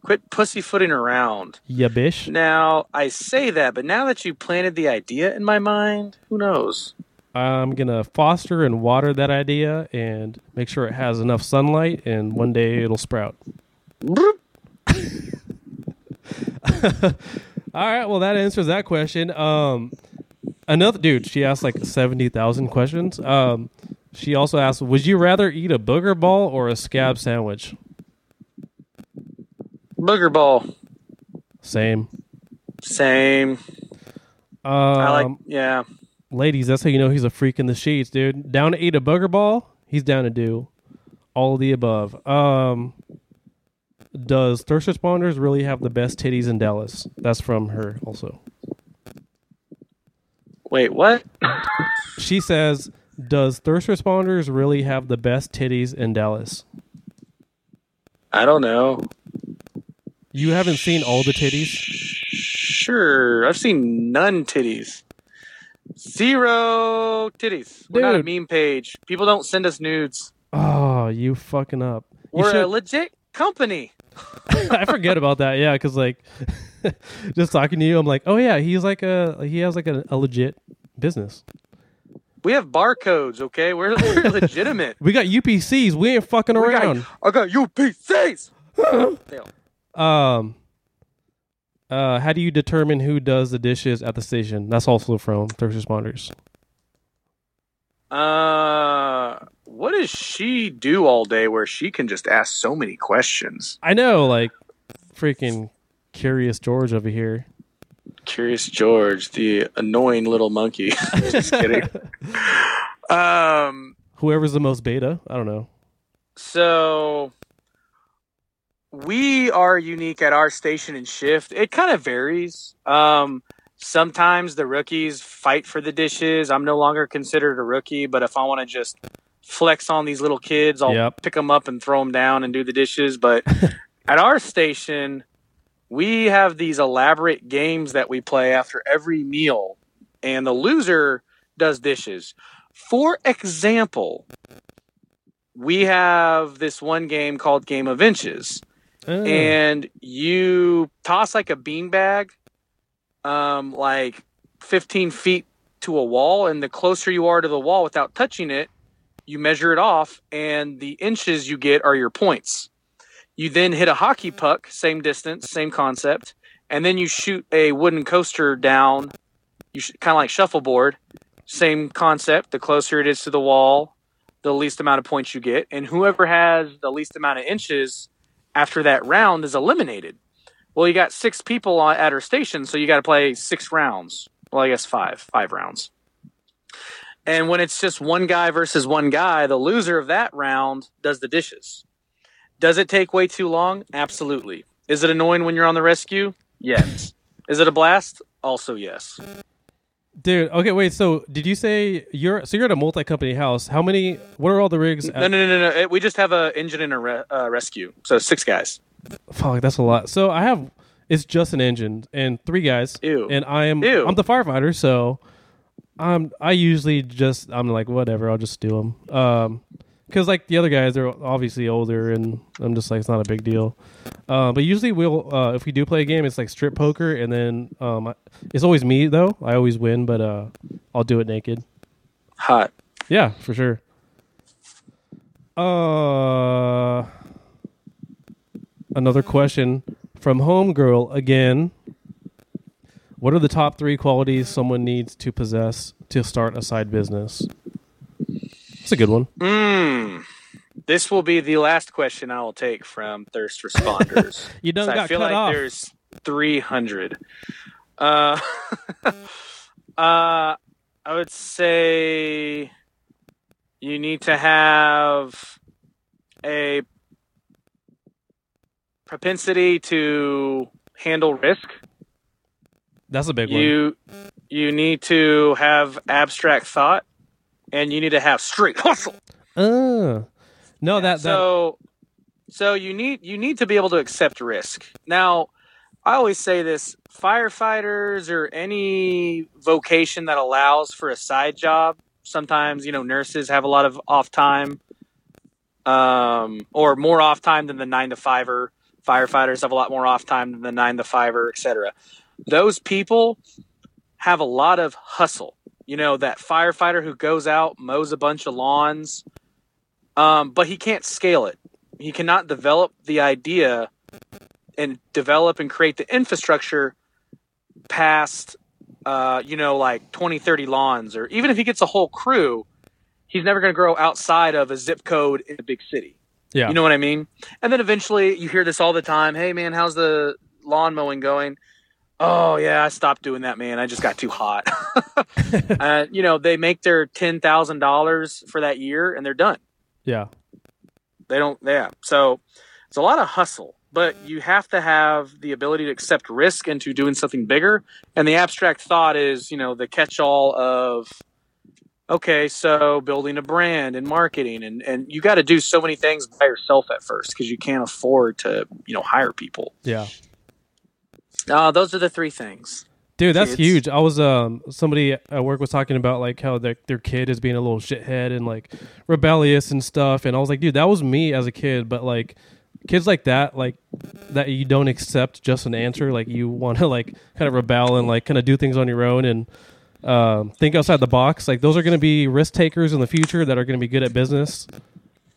quit pussyfooting around. Yeah, bish. Now I say that, but now that you planted the idea in my mind, who knows? I'm gonna foster and water that idea and make sure it has enough sunlight, and one day it'll sprout. All right, well that answers that question. Um, another dude, she asked like seventy thousand questions. Um, she also asked, "Would you rather eat a booger ball or a scab sandwich?" Booger ball, Same. same. Um, I like, yeah. ladies, that's how you know he's a freak in the sheets, dude. Down to eat a booger ball, he's down to do all of the above. Um, does thirst responders really have the best titties in Dallas? That's from her also. Wait, what? She says, "Does thirst responders really have the best titties in Dallas?" I don't know. You haven't seen all the titties. Sure, I've seen none titties. Zero titties. We're not a meme page. People don't send us nudes. Oh, you fucking up. You We're should- a legit company. I forget about that. Yeah, because like, just talking to you, I'm like, oh yeah, he's like a he has like a, a legit business. We have barcodes, okay? We're, we're legitimate. We got UPCs. We ain't fucking We around. got, I got UPCs. Um. Uh, how do you determine who does the dishes at the station? That's also from first responders. Uh, what does she do all day where she can just ask so many questions? I know, like, freaking curious George over here. Curious George, the annoying little monkey. just kidding. Um, Whoever's the most beta, I don't know. so we are unique at our station and shift. It kind of varies. Um, sometimes the rookies fight for the dishes. I'm no longer considered a rookie, but if I want to just flex on these little kids, I'll Yep. pick them up and throw them down and do the dishes. But at our station, we have these elaborate games that we play after every meal, and the loser does dishes. For example, we have this one game called Game of Inches Oh. and you toss like a beanbag, um, like 15 feet to a wall, and the closer you are to the wall without touching it, you measure it off, and the inches you get are your points. You then hit a hockey puck, same distance, same concept, and then you shoot a wooden coaster down. You sh- kind of like shuffleboard, same concept. The closer it is to the wall, the least amount of points you get, and whoever has the least amount of inches after that round is eliminated. Well, you got six people on, at her station, so you got to play six rounds. Well, I guess five, five rounds. And when it's just one guy versus one guy, the loser of that round does the dishes. Does it take way too long? Absolutely. Is it annoying when you're on the rescue? Yes. Is it a blast? Also, yes. Dude, okay, wait. So, did you say you're so you're at a multi-company house? How many? What are all the rigs? No, no, no, no, no. We just have a engine and a re- uh, rescue, so six guys. Fuck, that's a lot. So I have it's just an engine and three guys. Ew. And I am Ew. I'm the firefighter, so I'm I usually just I'm like whatever, I'll just do them. Um, because like the other guys are obviously older, and I'm just like it's not a big deal. Uh, but usually we'll uh, if we do play a game, it's like strip poker, and then um, I- it's always me though. I always win, but uh, I'll do it naked. Hot. Yeah, for sure. Uh, another question from Homegirl again. What are the top three qualities someone needs to possess to start a side business? It's a good one. Mm. This will be the last question I will take from thirst responders. You done So I feel cut like off. there's 300. Uh, uh, I would say you need to have a propensity to handle risk. That's a big one. You you need to have abstract thought, and you need to have straight hustle. Uh, no, that that so so you need you need to be able to accept risk now i always say this firefighters or any vocation that allows for a side job sometimes you know nurses have a lot of off time um, or more off time than the nine to fiver firefighters have a lot more off time than the nine to fiver etc those people have a lot of hustle you know that firefighter who goes out mows a bunch of lawns um, but he can't scale it. He cannot develop the idea and develop and create the infrastructure past, uh, you know, like 20, 30 lawns, or even if he gets a whole crew, he's never going to grow outside of a zip code in a big city. Yeah. You know what I mean? And then eventually you hear this all the time. Hey, man, how's the lawn mowing going? Oh, yeah, I stopped doing that, man. I just got too hot. uh, you know, they make their $10,000 for that year and they're done. yeah. They don't. Yeah. So it's a lot of hustle, but you have to have the ability to accept risk into doing something bigger. And the abstract thought is, you know, the catch-all of, okay, so building a brand and marketing, and and you got to do so many things by yourself at first because you can't afford to, you know, hire people. Yeah. Uh, those are the three things. Dude, that's huge. I was um somebody at work was talking about like how their their kid is being a little shithead and like rebellious and stuff, and I was like, dude, that was me as a kid. But like kids like that, like that you don't accept just an answer, like you want to like kind of rebel and like kind of do things on your own and um, think outside the box. Like those are going to be risk takers in the future that are going to be good at business.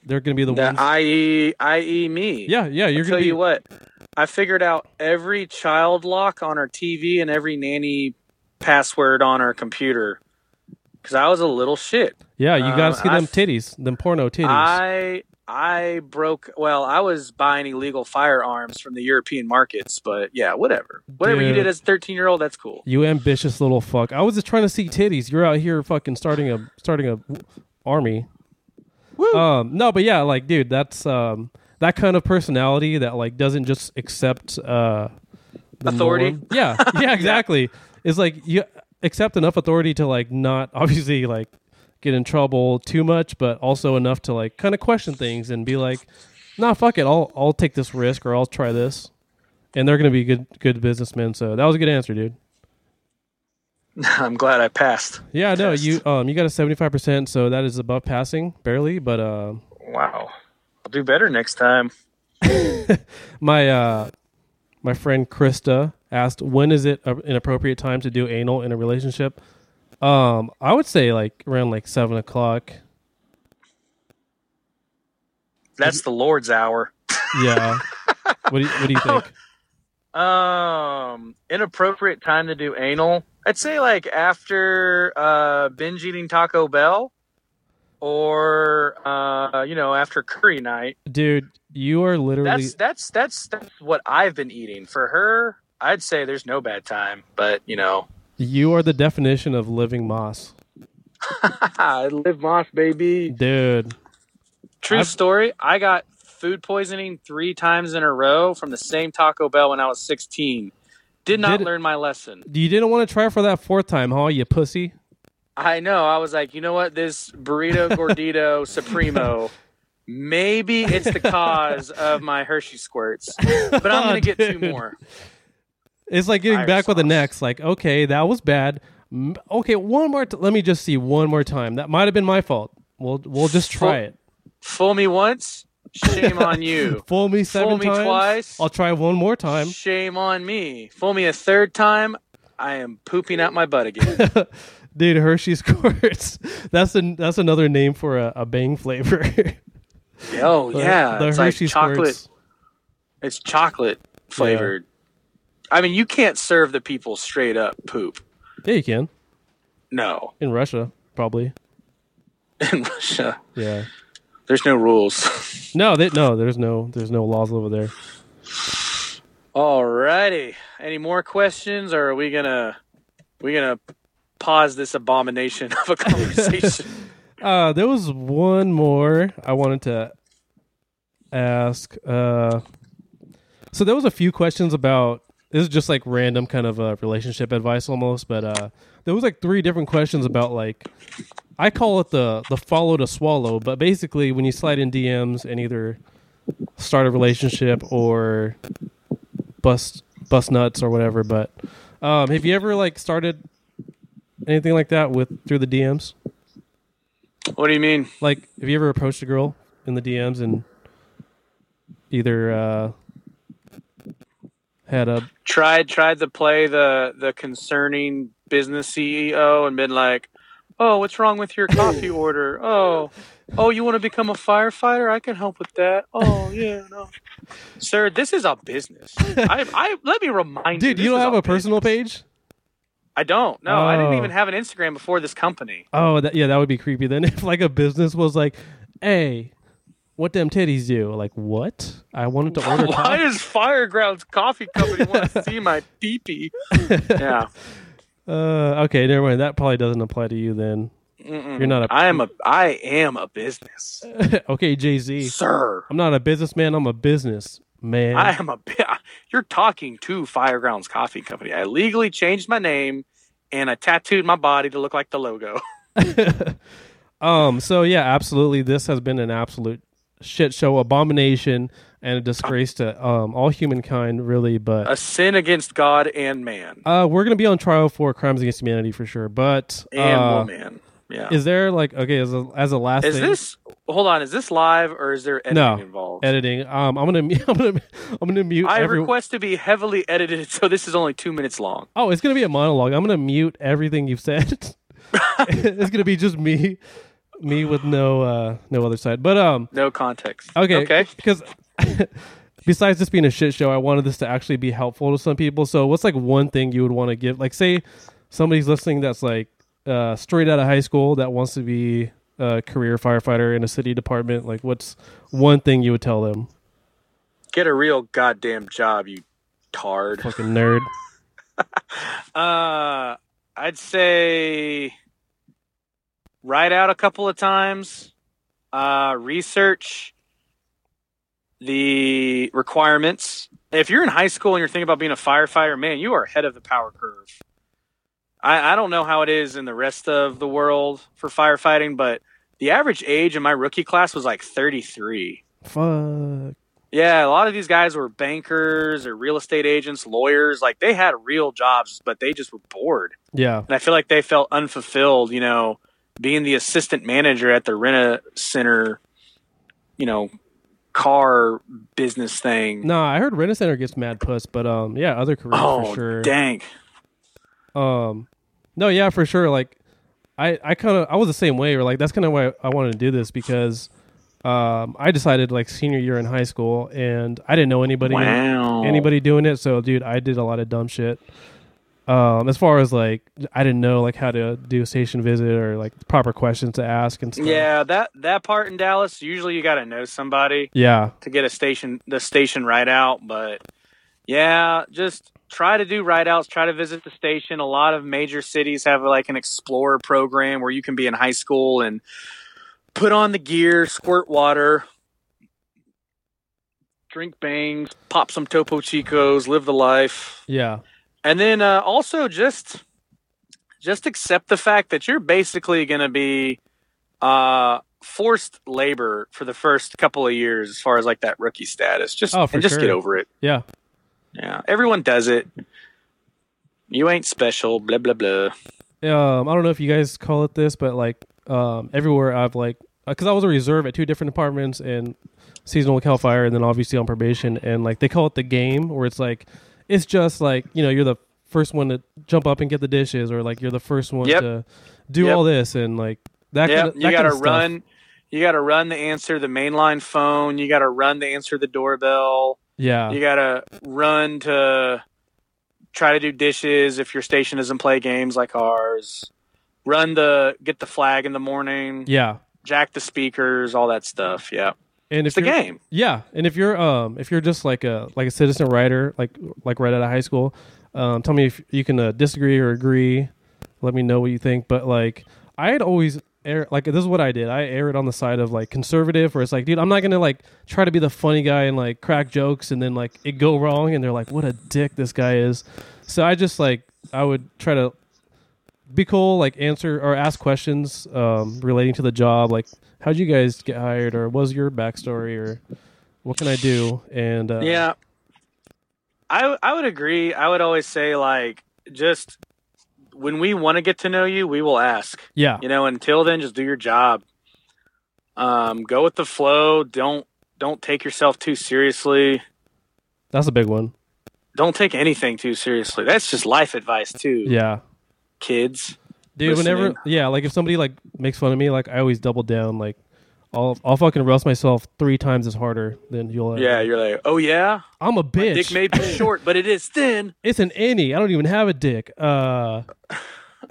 They're going to be the The ones. i.e. i.e. me. yeah, yeah, you're I'll going tell to be. you what. I figured out every child lock on our TV and every nanny password on our computer because I was a little shit. yeah, you got to Um, see them titties, them porno titties. I I broke. Well, I was buying illegal firearms from the European markets, but yeah, whatever. Whatever you did as a thirteen year old, that's cool. You ambitious little fuck. I was just trying to see titties. You're out here fucking starting a starting a army. Woo. Um no, but yeah, like dude, that's um that kind of personality that like doesn't just accept uh Authority. norm. Yeah. Yeah, exactly. It's like you accept enough authority to like not obviously like get in trouble too much, but also enough to like kind of question things and be like, "Nah, fuck it. I'll I'll take this risk or I'll try this." And they're going to be good good businessmen. So that was a good answer, dude. I'm glad I passed. Yeah, no, you um you got a seventy five percent, so that is above passing barely. But uh, Wow, I'll do better next time. my uh my friend Krista asked when is it an appropriate time to do anal in a relationship. Um, I would say like around like seven o'clock. That's the Lord's hour. Yeah. what do you, what do you think? Um, inappropriate time to do anal. I'd say like after uh binge eating Taco Bell. or uh, you know, after curry night. Dude, you are literally That's that's that's that's what I've been eating. For her, I'd say there's no bad time, but you know, you are the definition of living moss. I live moss, baby. Dude. True I've- story. I got food poisoning three times in a row from the same Taco Bell when I was 16. Did not Did- learn my lesson. You didn't want to try for that fourth time, huh, you pussy? I know. I was like, you know what? This burrito gordito supremo. Maybe it's the cause of my Hershey squirts, but I'm gonna get two more. It's like getting back with the next. Like, okay, that was bad. M- Okay, one more. T- let me just see one more time. That might have been my fault. We'll we'll just try it. Fool me once, shame on you. Fool me seven Fool me times. twice, I'll try one more time. shame on me. Fool me a third time, I am pooping out my butt again. Dude, Hershey's squirts. That's an that's another name for a, a bang flavor. Oh yeah, the it's like chocolate. squirts. It's chocolate flavored. I mean, you can't serve the people straight up poop. Yeah, you can No, in Russia, probably. in Russia, Yeah. there's no rules. No, they, no, there's no there's no laws over there. Alrighty. Any more questions, or are we gonna we gonna pause this abomination of a conversation? Uh, there was one more I wanted to ask. Uh, so there was a few questions about this is just like random kind of uh, relationship advice almost, but uh, there was like three different questions about like I call it the the follow to swallow, but basically when you slide in DMs and either start a relationship or bust bust nuts or whatever. But um, have you ever like started anything like that with through the DMs? what do you mean? Like, have you ever approached a girl in the DMs and either uh, had a Tried tried to play the the concerning business CEO and been like, "Oh, what's wrong with your coffee order? Oh, oh, you want to become a firefighter? I can help with that. Oh, yeah, no, sir, this is a business. I, I let me remind you, dude? this You don't have a business. personal page? I don't. No, I didn't Oh. even have an Instagram before this company. Oh, that, yeah, that would be creepy. Then if like a business was like, "Hey, what them titties do?" Like, what? I wanted to order. Why coffee. does Firegrounds Coffee Company want to see my pee-pee? Yeah, Uh, okay, never mind. That probably doesn't apply to you then. Mm-mm. You're not a- I am a. I am a business, okay, Jay Z. sir. I'm not a businessman. I'm a business man. I am a. You're talking to Firegrounds Coffee Company. I legally changed my name, and I tattooed my body to look like the logo. um. So yeah, absolutely. This has been an absolute shit show, abomination, and a disgrace to um all humankind, really. But A sin against God and man uh, we're gonna be on trial for crimes against humanity for sure. But and uh, woman. Yeah. is there like okay as a as a last Is thing, this? Hold on. Is this live or is there editing No. involved? editing? Um, I'm gonna I'm gonna I'm gonna mute I every. request to be heavily edited, so this is only two minutes long. Oh, it's gonna be a monologue. I'm gonna mute everything you've said. it's gonna be just me, me with no uh no other side. But um, No context. okay, Okay. because besides this being a shit show, I wanted this to actually be helpful to some people. So, what's like one thing you would want to give? Like, say somebody's listening that's like uh straight out of high school that wants to be a career firefighter in a city department. Like, what's one thing you would tell them? Get a real goddamn job, you tard. Fucking nerd. Uh, I'd say write out a couple of times. Uh, research the requirements. If you're in high school and you're thinking about being a firefighter, man, you are ahead of the power curve. I, I don't know how it is in the rest of the world for firefighting, but the average age in my rookie class was like 33. Fuck. Yeah, a lot of these guys were bankers or real estate agents, lawyers. Like they had real jobs, but they just were bored. Yeah. And I feel like they felt unfulfilled, you know, being the assistant manager at the rent a center, you know, car business thing. No, I heard rent a center gets mad puss, but um, yeah, other careers oh, for sure. dang. Um, no, yeah, for sure. Like, I, I kind of, I was the same way. Or like, that's kind of why I wanted to do this because, um, I decided like senior year in high school, and I didn't know anybody, Wow. anybody doing it. So, dude, I did a lot of dumb shit. Um, as far as like, I didn't know like how to do a station visit or like proper questions to ask and stuff. Yeah, that that part in Dallas, usually you got to know somebody Yeah. to get a station the station right out, but yeah, just try to do ride outs, try to visit the station. A lot of major cities have like an explorer program where you can be in high school and put on the gear, squirt water, drink bangs, pop some Topo Chicos, live the life. Yeah. And then uh, also just just accept the fact that you're basically going to be uh, forced labor for the first couple of years as far as like that rookie status. Just Oh, and just sure. get over it. Yeah. Yeah, everyone does it. You ain't special. Blah blah blah. um, I don't know if you guys call it this, but like um, everywhere I've like, because I was a reserve at two different departments and seasonal Cal Fire, and then obviously on probation, and like they call it the game, where it's like it's just like you know you're the first one to jump up and get the dishes, or like you're the first one Yep. to do Yep. all this, and like that. Yeah, kind of, you that got kind to of stuff. run. You got to run to answer the mainline phone. You got to run to answer the doorbell. Yeah, You got to run to try to do dishes if your station doesn't play games like ours. Run the get the flag in the morning. yeah. Jack the speakers, all that stuff. Yeah, And it's if the game. Yeah, and if you're um if you're just like a like a citizen writer like like right out of high school, um tell me if you can uh, disagree or agree. Let me know what you think. But like I had always air like this is what I did. I erred on the side of like conservative, where it's like, dude, I'm not gonna like try to be the funny guy and like crack jokes and then like it go wrong and they're like, what a dick this guy is. So I just like I would try to be cool, like answer or ask questions um, relating to the job, like how'd you guys get hired, or what was your backstory, or what can I do? And uh, Yeah. I I would agree. I would always say like just when we want to get to know you, we will ask. yeah, You know, until then just do your job. Um go with the flow. Don't don't take yourself too seriously. that's a big one. Don't take anything too seriously. That's just life advice too, Yeah, kids. dude. Whenever, yeah, like if somebody like makes fun of me, like I always double down. Like I'll I'll fucking roast myself three times as harder than you'll. ever. Yeah, you're like, "Oh yeah, I'm a bitch. dick may be short, but it is thin." it's an any. I don't even have a dick. Uh,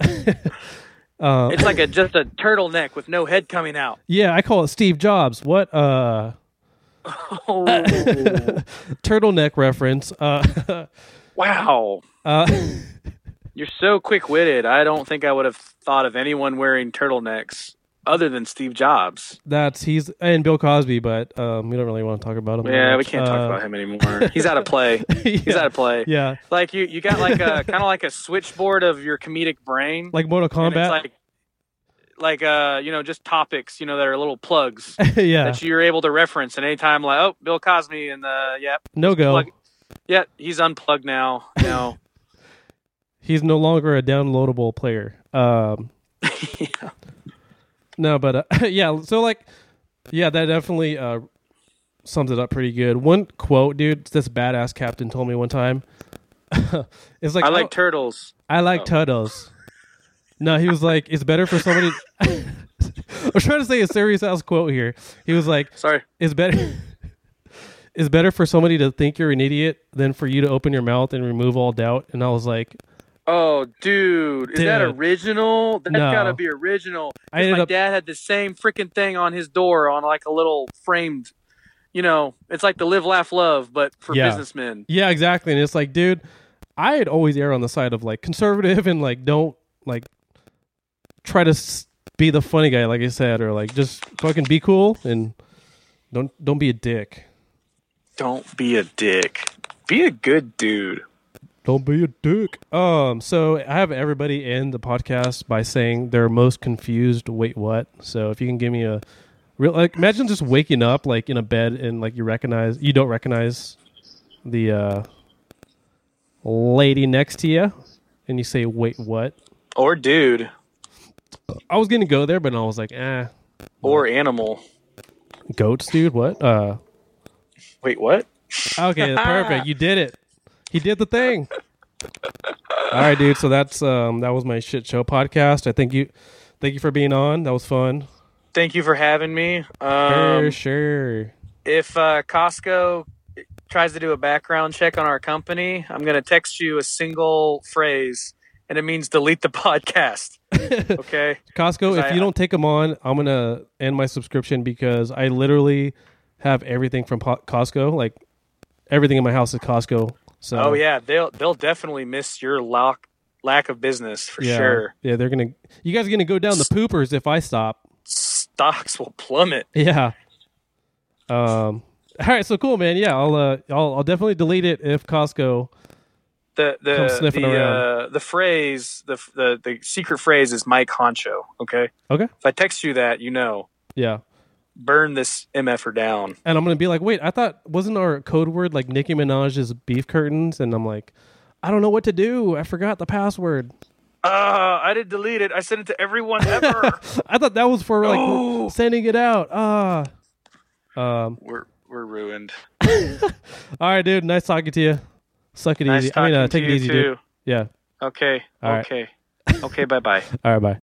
uh, It's like a just a turtleneck with no head coming out. yeah, I call it Steve Jobs. What? Uh, Oh, turtleneck reference. Uh, wow. uh, You're so quick witted. I don't think I would have thought of anyone wearing turtlenecks other than Steve Jobs. that's he's and Bill Cosby, but um, we don't really want to talk about him. Yeah, we can't Uh, talk about him anymore. He's out of play. He's out of play. yeah, Like you, you got like a kind of like a switchboard of your comedic brain. like Mortal Kombat. it's like, like uh, you know, just topics, you know, that are little plugs yeah, that you're able to reference at any time. Like, oh, Bill Cosby, and uh, yeah, no go. plug- yeah, he's unplugged now. No, He's no longer a downloadable player. Um, yeah. no, but uh, yeah. So like, yeah, that definitely uh, sums it up pretty good. One quote, dude, this badass captain told me one time. it's like I oh, like turtles. I like Oh. turtles. No, he was like, it's better for somebody. I'm trying to say a serious ass quote here. He was like, Sorry. it's better. it's better for somebody to think you're an idiot than for you to open your mouth and remove all doubt. And I was like, Oh, dude, is that original? That's No. gotta be original. I 'Cause my up- dad had the same freaking thing on his door on like a little framed. You know, it's like the live, laugh, love, but for Yeah. businessmen. Yeah, exactly. And it's like, dude, I had always err on the side of like conservative and like don't like try to s- be the funny guy, like I said, or like just fucking be cool and don't don't be a dick. Don't be a dick. Be a good dude. Don't be a dick. Um, so I have everybody end the podcast by saying they're most confused. Wait, what? So if you can give me a real like, imagine just waking up like in a bed and like you recognize you don't recognize the uh lady next to you, and you say, "Wait, what?" Or dude. I was gonna go there, but I was like, "Ah, Or animal. goats, dude. What? Uh, Wait, what? okay, perfect. You did it. He did the thing. All right, dude. So that's um that was my shit show podcast. I thank you, thank you for being on. That was fun. Thank you for having me. For Um, sure. if uh, Costco tries to do a background check on our company, I'm going to text you a single phrase, and it means delete the podcast. Okay. Costco, if I- you don't take them on, I'm gonna end my subscription because I literally have everything from Po- Costco. Like everything in my house is Costco. So oh yeah, they'll they'll definitely miss your lock lack of business for yeah, sure. Yeah, they're gonna. You guys are gonna go down the poopers if I stop. Stocks will plummet. Yeah. Um. All right. So cool, man. Yeah, I'll uh, I'll, I'll definitely delete it if Costco. The the sniffing the, around. uh, the phrase the, the the secret phrase is Mike Honcho. Okay. Okay. If I text you that, you know, Yeah. Burn this mf'er down. And I'm gonna be like, wait, I thought wasn't our code word like Nicki Minaj's beef curtains? And I'm like, I don't know what to do. I forgot the password. Uh, I didn't delete it. I sent it to everyone ever. I thought that was for like No. sending it out. Ah. Um. we're we're ruined. All right, dude. Nice talking to you. Suck it Nice easy. I mean, uh, to take it easy, too. dude. Yeah. Okay. All right. okay. Okay. Bye bye. All right. Bye.